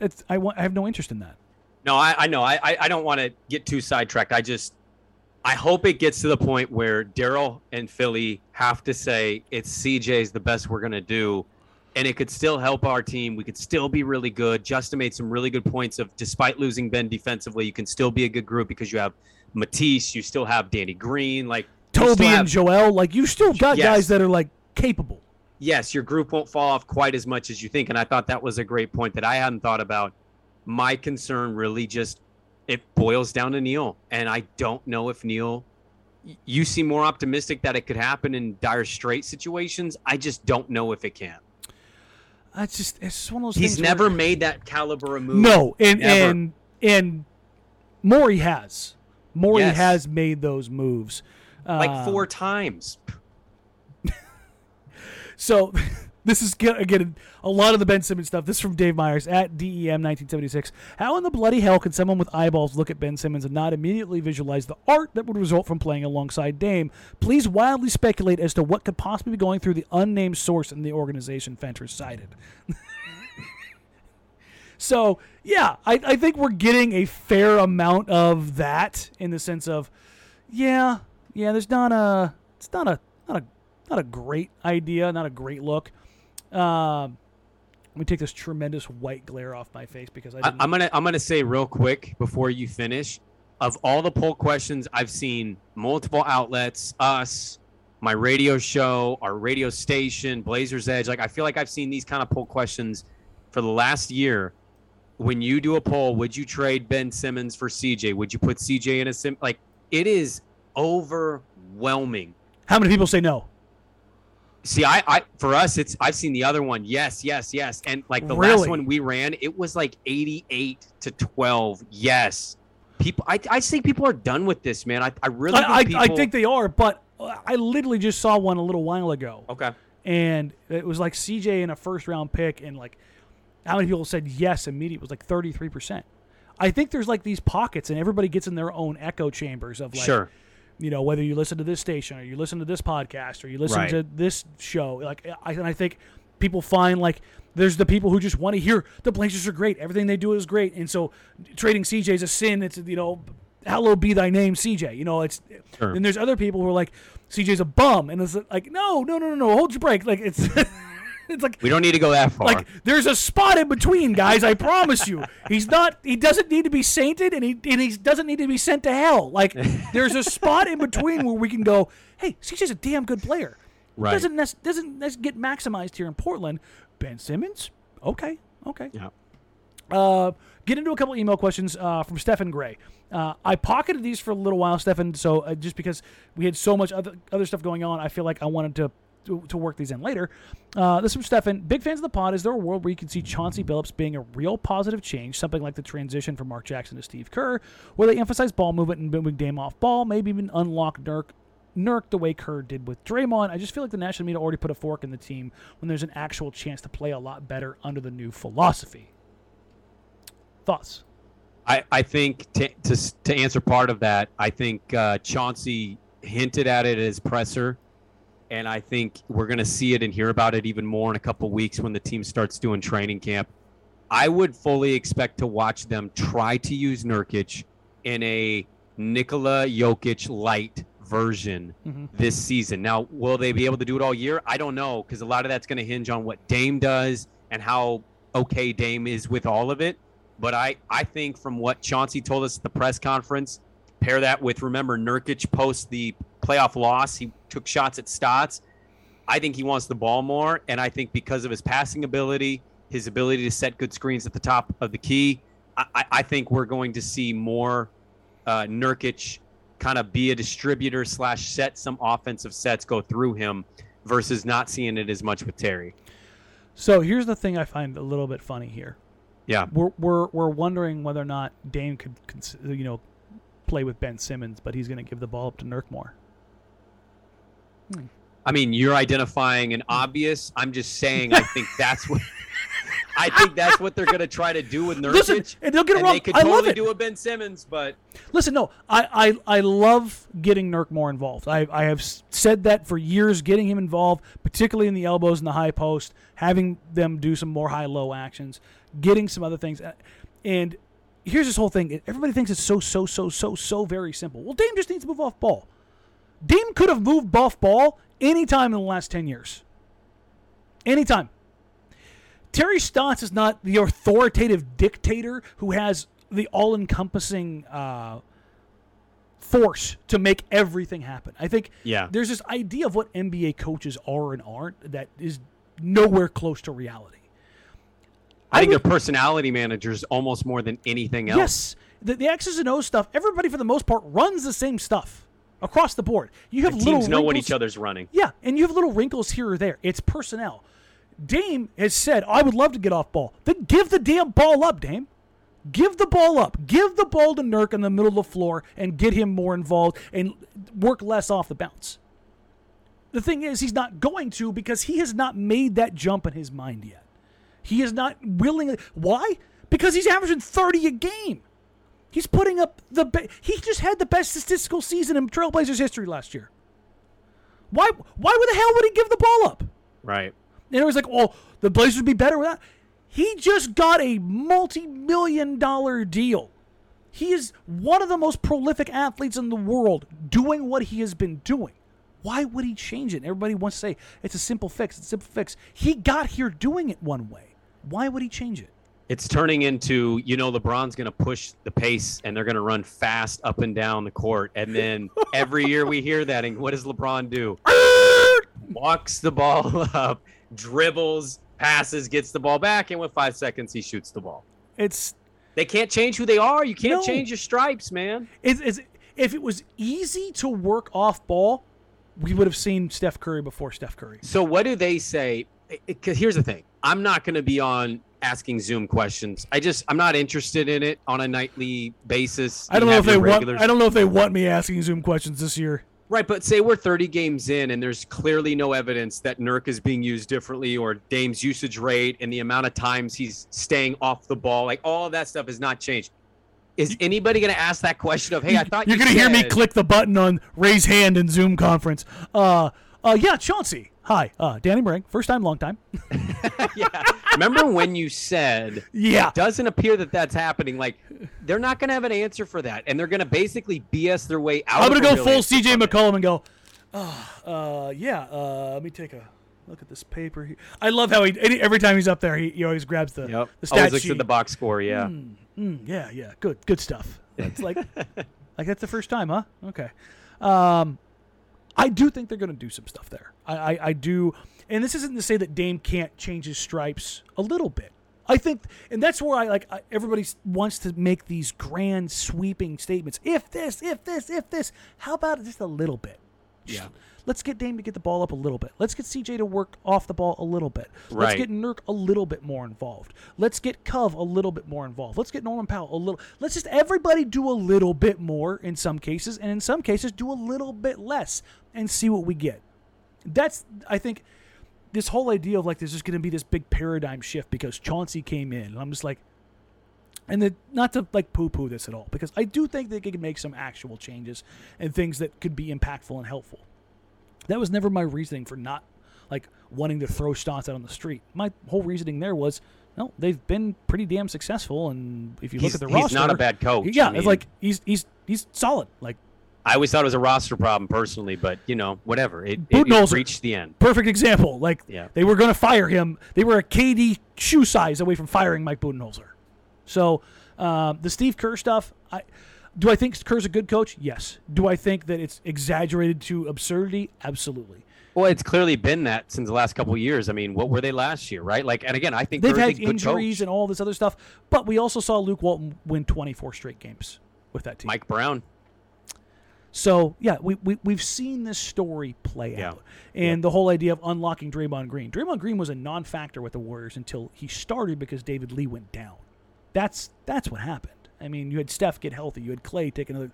it's I want I have no interest in that. No, I, I know. I, I- I don't want to get too sidetracked. I just, I hope it gets to the point where Daryl and Philly have to say it's CJ's the best we're gonna do, and it could still help our team. We could still be really good. Justin made some really good points of despite losing Ben defensively, you can still be a good group because you have Matisse, you still have Danny Green, like Toby still and Joel, like you still got Yes. guys that are like capable. yes, your group won't fall off quite as much as you think. And I thought that was a great point that I hadn't thought about. My concern really just it boils down to Neil, and I don't know if Neil. You seem more optimistic that it could happen in dire straight situations. I just don't know if it can. It's just it's just one of those. He's things where- never made that caliber of move. No, and Never. and and Morey has. Morey Yes. has made those moves. like Um, four times. So this is again a lot of the Ben Simmons stuff. This is from Dave Myers at DEM 1976. How in the bloody hell can someone with eyeballs look at Ben Simmons and not immediately visualize the art that would result from playing alongside Dame? Please wildly speculate as to what could possibly be going through the unnamed source in the organization Fentress cited. so yeah, I, I think we're getting a fair amount of that in the sense of, yeah, yeah. There's not a, it's not a, not a, not a great idea, not a great look. Um, let me take this tremendous white glare off my face because I I, didn't. I'm gonna I'm gonna say real quick before you finish. Of all the poll questions I've seen, multiple outlets, us, my radio show, our radio station, Blazers Edge. Like I feel like I've seen these kind of poll questions for the last year. When you do a poll, would you trade Ben Simmons for CJ? Would you put CJ in a sim? Like it is overwhelming. How many people say no? See, I, I for us, it's I've seen the other one. Yes, yes, yes, and like the Really? last one we ran, it was like eighty-eight to twelve. Yes, people. I, I think people are done with this, man. I, I really. I, I, think I people, think they are, but I literally just saw one a little while ago, Okay. and it was like CJ in a first round pick, and like how many people said yes immediately? It was like thirty three percent. I think there's like these pockets, and everybody gets in their own echo chambers of like, sure. You know, whether you listen to this station or you listen to this podcast or you listen Right. to this show. Like, I, and I think people find like there's the people who just want to hear the Blazers are great, everything they do is great, and so trading CJ is a sin. It's you know, hallowed be thy name, CJ. You know, it's. Sure. And there's other people who are like, CJ's a bum, and it's like, no, no, no, no, no, hold your break. Like it's. It's like We don't need to go that far. like there's a spot in between, guys. I promise you. He's not. He doesn't need to be sainted, and he and he doesn't need to be sent to hell. Like there's a spot in between where we can go. Hey, CJ's a damn good player. Right. Doesn't nec- doesn't nec- get maximized here in Portland. Ben Simmons. Okay. Okay. yeah. Uh, get into a couple email questions uh, from Stephen Gray. Uh, I pocketed these for a little while, Stefan. So uh, just because we had so much other other stuff going on, I feel like I wanted to to, to work these in later. Uh, this is from Stefan. Big fans of the pod. Is there a world where you can see Chauncey Billups being a real positive change, something like the transition from Mark Jackson to Steve Kerr, where they emphasize ball movement and moving Dame off ball, maybe even unlock Nurk Nurk the way Kerr did with Draymond. I just feel like the national media already put a fork in the team when there's an actual chance to play a lot better under the new philosophy. Thoughts? I, I think to, to to answer part of that, I think uh, Chauncey hinted at it as presser and I think we're going to see it and hear about it even more in a couple weeks when the team starts doing training camp. I would fully expect to watch them try to use Nurkic in a Nikola Jokic light version Mhm. this season. Now, will they be able to do it all year? I don't know because a lot of that's going to hinge on what Dame does and how okay Dame is with all of it. But I, I think from what Chauncey told us at the press conference, pair that with remember Nurkic post the playoff loss, he took shots at Stotts. I think he wants the ball more, and I think because of his passing ability, his ability to set good screens at the top of the key, I, I- think we're going to see more uh, Nurkic kind of be a distributor slash set some offensive sets go through him versus not seeing it as much with Terry. So here's the thing I find a little bit funny here. Yeah, We're we're, we're wondering whether or not Dame could, cons- you know, play with Ben Simmons, but he's going to give the ball up to Nurk more. I mean you're identifying an obvious. I'm just saying I think that's what. I think that's what they're going to try to do with Nurkic. Listen, and don't get it wrong, they could I love totally it. do a Ben Simmons, but Listen, no, I, I, I love getting Nurk more involved. I, I have said that for years, getting him involved, particularly in the elbows and the high post, having them do some more high low actions, getting some other things. And here's this whole thing everybody thinks it's so, so, so, so, so very simple. Well, Dame just needs to move off ball. Dame could have moved Buff ball anytime in the last 10 years. Anytime. Terry Stotts is not the authoritative dictator who has the all encompassing uh, force to make everything happen. I think Yeah. there's this idea of what NBA coaches are and aren't that is nowhere close to reality. I think would- they're personality managers almost more than anything else. Yes, the, the X's and O's stuff, everybody for the most part runs the same stuff across the board. You have The little teams know what wrinkles- each other's running. Yeah, and you have little wrinkles here or there. It's personnel. Dame has said, I would love to get off ball. Then give the damn ball up, Dame. Give the ball up. Give the ball to Nurk in the middle of the floor and get him more involved and work less off the bounce. The thing is, he's not going to because he has not made that jump in his mind yet. He is not willing. Why? Because he's averaging 30 a game. He's putting up the. Be- he just had the best statistical season in Trailblazers history last year. Why? Why would the hell would he give the ball up? Right. And it was like, oh, the Blazers would be better without. He just got a multi-million dollar deal. He is one of the most prolific athletes in the world doing what he has been doing. Why would he change it? Everybody wants to say it's a simple fix. It's a simple fix. He got here doing it one way. Why would he change it? It's turning into, you know, LeBron's going to push the pace and they're going to run fast up and down the court. And then every year we hear that. And what does LeBron do? Walks the ball up, dribbles, passes, gets the ball back. And with five seconds, he shoots the ball. It's They can't change who they are. You can't No. change your stripes, man. it's, it's if it was easy to work off ball, we would have seen Steph Curry before Steph Curry. So what do they say? Because here's the thing: I'm not going to be on asking Zoom questions. I just I'm not interested in it on a nightly basis. I don't know if they want. I don't know if they want me asking Zoom questions this year. Right, but say we're 30 games in and there's clearly no evidence that Nurk is being used differently or Dame's usage rate and the amount of times he's staying off the ball. Like all of that stuff has not changed. Is anybody going to ask that question of, hey, I thought You're you gonna hear me click the button on raise hand in Zoom conference. Uh, uh, yeah, Chauncey. Hi, uh, Danny Marang. First time, long time. yeah. Remember when you said Yeah. it doesn't appear that that's happening? Like they're not going to have an answer for that, and they're going to basically BS their way out. I'm gonna of go full CJ. McCollum and go. Oh, uh, yeah. Uh, let me take a look at this paper. here. I love how he every time he's up there, he, he always grabs the Yep. the stat Always looks sheet. at the box score. Yeah. Mm, yeah, yeah, good, good stuff. It's like, like that's the first time, huh? Okay. Um, I do think they're going to do some stuff there. I, I, I do, and this isn't to say that Dame can't change his stripes a little bit. I think, and that's where I like. Everybody wants to make these grand, sweeping statements. If this, if this, if this. How about just a little bit? Just- Yeah. Let's get Dame to get the ball up a little bit. Let's get CJ to work off the ball a little bit. Let's get Nurk a little bit more involved. Let's get Cove a little bit more involved. Let's get Norman Powell a little. Let's just everybody do a little bit more in some cases, and in some cases do a little bit less, and see what we get. That's I think this whole idea of like there's just going to be this big paradigm shift because Chauncey came in, and I'm just like, and the, not to like poo-poo this at all because I do think they could make some actual changes and things that could be impactful and helpful. That was never my reasoning for not like wanting to throw shots out on the street. My whole reasoning there was, no, they've been pretty damn successful, and if you He's- look at the he's roster, not a bad coach. Yeah, I it's like he's he's he's solid. Like I always thought it was a roster problem personally, but you know, whatever. It, it, it reached the end. perfect example. Like Yeah. they were going to fire him. They were a KD shoe size away from firing Mike Budenholzer. So um, the Steve Kerr stuff, I do I think Kerr's a good coach? Yes. Do I think that it's exaggerated to absurdity? Absolutely. Well, it's clearly been that since the last couple of years. I mean, what were they last year, right? Like, and again, I think They've Kerr's had injuries coach. and all this other stuff, but we also saw Luke Walton win 24 straight games with that team. Mike Brown. So yeah, we, we we've seen this story play Yeah. out, and the whole idea of unlocking Draymond Green. Draymond Green was a non-factor with the Warriors until he started because David Lee went down. That's that's what happened. I mean, you had Steph get healthy, you had Clay take another.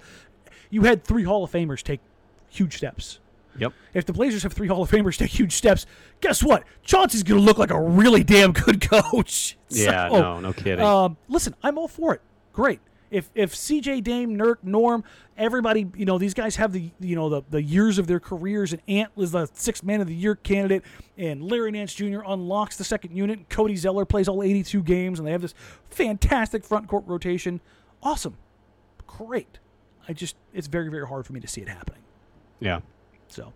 You had three Hall of Famers take huge steps. Yep. If the Blazers have three Hall of Famers take huge steps, guess what? Chauncey's going to look like a really damn good coach. Yeah. So, no. No kidding. um, listen, I'm all for it. Great. If if CJ Dame, Nurk, Norm, everybody, you know, these guys have the you know the, the years of their careers, and Ant is the sixth man of the year candidate, and Larry Nance Jr. unlocks the second unit, and Cody Zeller plays all 82 games, and they have this fantastic front court rotation. Awesome, great. I just it's very very hard for me to see it happening. yeah. So,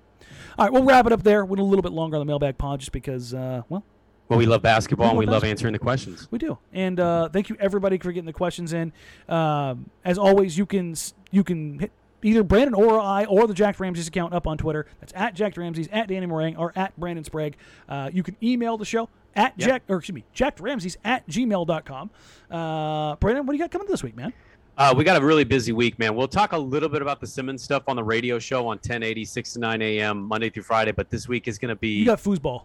all right, we'll wrap it up there. Went a little bit longer on the mailbag pod just because, uh, well, Well, we love basketball and We we love love answering the questions. We do, and uh, thank you everybody for getting the questions in. Um, as always, you can you can hit either Brandon or I or the Jacked Ramsays account up on Twitter. That's at Jacked Ramsays, at Danny Marang, or at Brandon Sprague. Uh, you can email the show at Yep. Jack or excuse me, Jacked Ramsays at gmail.com. Uh, Brandon, what do you got coming this week, man? Uh, we got a really busy week, man. We'll talk a little bit about the Simmons stuff on the radio show on 1080, 6 to 9 a.m. Monday through Friday. But this week is going to be You got foosball.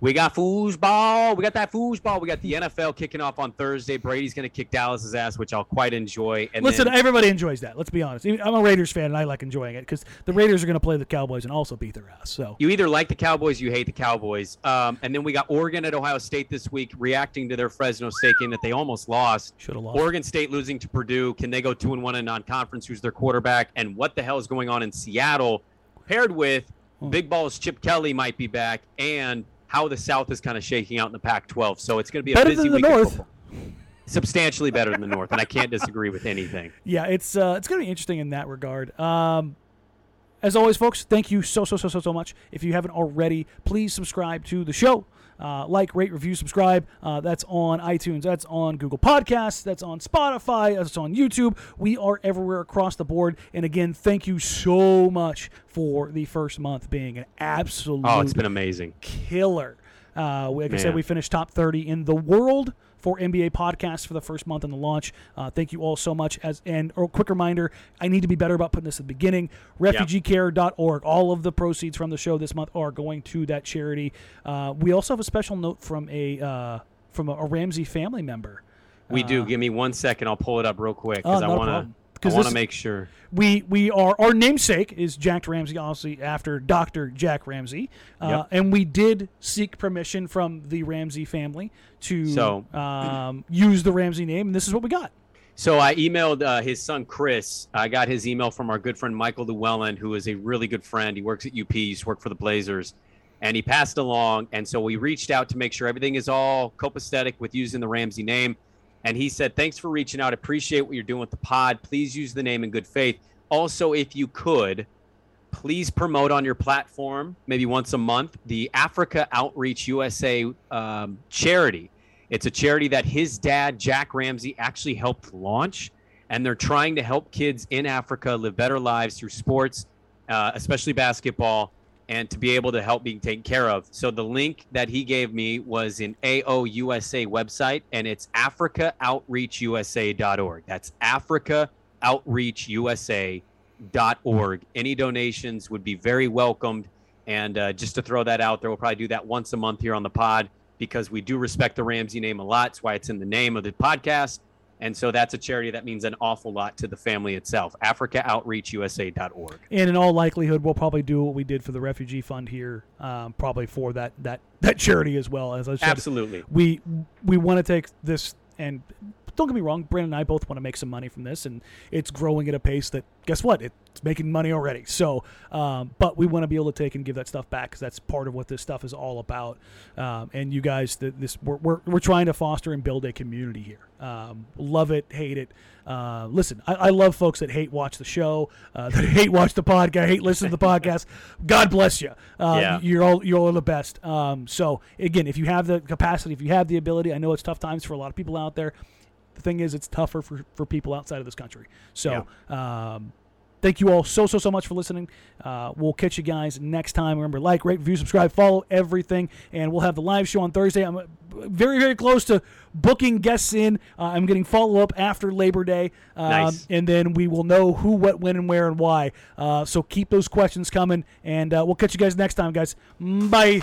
We got foosball. We got that foosball. We got the NFL kicking off on Thursday. Brady's going to kick Dallas's ass, which I'll quite enjoy. And Listen, then, everybody enjoys that. Let's be honest. I'm a Raiders fan, and I like enjoying it because the Raiders are going to play the Cowboys and also beat their ass. So you either like the Cowboys, you hate the Cowboys. Um, and then we got Oregon at Ohio State this week, reacting to their Fresno State game that they almost lost. should have lost. Oregon State losing to Purdue. Can they go two and one in non-conference? Who's their quarterback? And what the hell is going on in Seattle? Paired with Hmm. Big Balls Chip Kelly might be back, and how the South is kind of shaking out in the Pac-12. So it's going to be a Better busy than the week. North. Substantially better than the North, and I can't disagree with anything. yeah, it's uh, it's going to be interesting in that regard. Um, as always, folks, thank you so so so so so much. If you haven't already, please subscribe to the show. Uh, like, rate, review, subscribe. Uh, that's on iTunes. That's on Google Podcasts. That's on Spotify. That's on YouTube. We are everywhere across the board. And again, thank you so much for the first month being an absolute Oh, it's been amazing. killer. Uh, like I said, we finished top 30 in the world for NBA podcasts for the first month in the launch. Uh, thank you all so much. As and a quick reminder, I need to be better about putting this at the beginning. RefugeeCare.org. All of the proceeds from the show this month are going to that charity. Uh, we also have a special note from a uh, from a, a Ramsay family member. We do. Give me one second. I'll pull it up real quick Uh, Oh, because I want problem. To. I want to make sure. we we are our namesake is Jack Ramsay, obviously after Doctor Jack Ramsay, uh, Yep. and we did seek permission from the Ramsay family to So- um, use the Ramsay name, and this is what we got. So I emailed uh, his son Chris. I got his email from our good friend Michael Llewellyn, who is a really good friend. He works at UP. He's worked for the Blazers, and he passed along. And so we reached out to make sure everything is all copacetic with using the Ramsay name. And he said, "Thanks for reaching out. Appreciate what you're doing with the pod. Please use the name in good faith. Also, if you could, please promote on your platform, maybe once a month, the Africa Outreach USA um, charity. It's a charity that his dad, Jack Ramsay, actually helped launch. And they're trying to help kids in Africa live better lives through sports, uh, especially basketball, and to be able to help being taken care of. So the link that he gave me was in AOUSA website, and it's AfricaOutreachUSA.org. That's AfricaOutreachUSA.org. Any donations would be very welcomed. And uh, just to throw that out there, we'll probably do that once a month here on the pod because we do respect the Ramsay name a lot. That's why it's in the name of the podcast. And so that's a charity that means an awful lot to the family itself. AfricaOutreachUSA.org. And in all likelihood, we'll probably do what we did for the refugee fund here, um, probably for that that that charity as well. As I said, Absolutely. we we want to take this and don't get me wrong, Brandon and I both want to make some money from this, and it's growing at a pace that guess what? It's making money already. So, um, but we want to be able to take and give that stuff back because that's part of what this stuff is all about. Um, and you guys, this we're, we're, we're trying to foster and build a community here. Um, love it, hate it. Uh, listen, I, I, love folks that hate watch the show, uh, that hate watch the podcast, hate listen to the podcast. God bless you. Uh, yeah. You're all you're all the best. Um, so again, if you have the capacity, if you have the ability, I know it's tough times for a lot of people out there. The thing is, it's tougher for, for people outside of this country. So, yeah. um, thank you all so, so, so much for listening. Uh, we'll catch you guys next time. Remember, like, rate, review, subscribe, follow everything. And we'll have the live show on Thursday. I'm uh, very, very close to booking guests in. Uh, I'm getting follow up after Labor Day. Um, nice. And then we will know who, what, when, and where, and why. Uh, so keep those questions coming. And uh, we'll catch you guys next time, guys. Bye.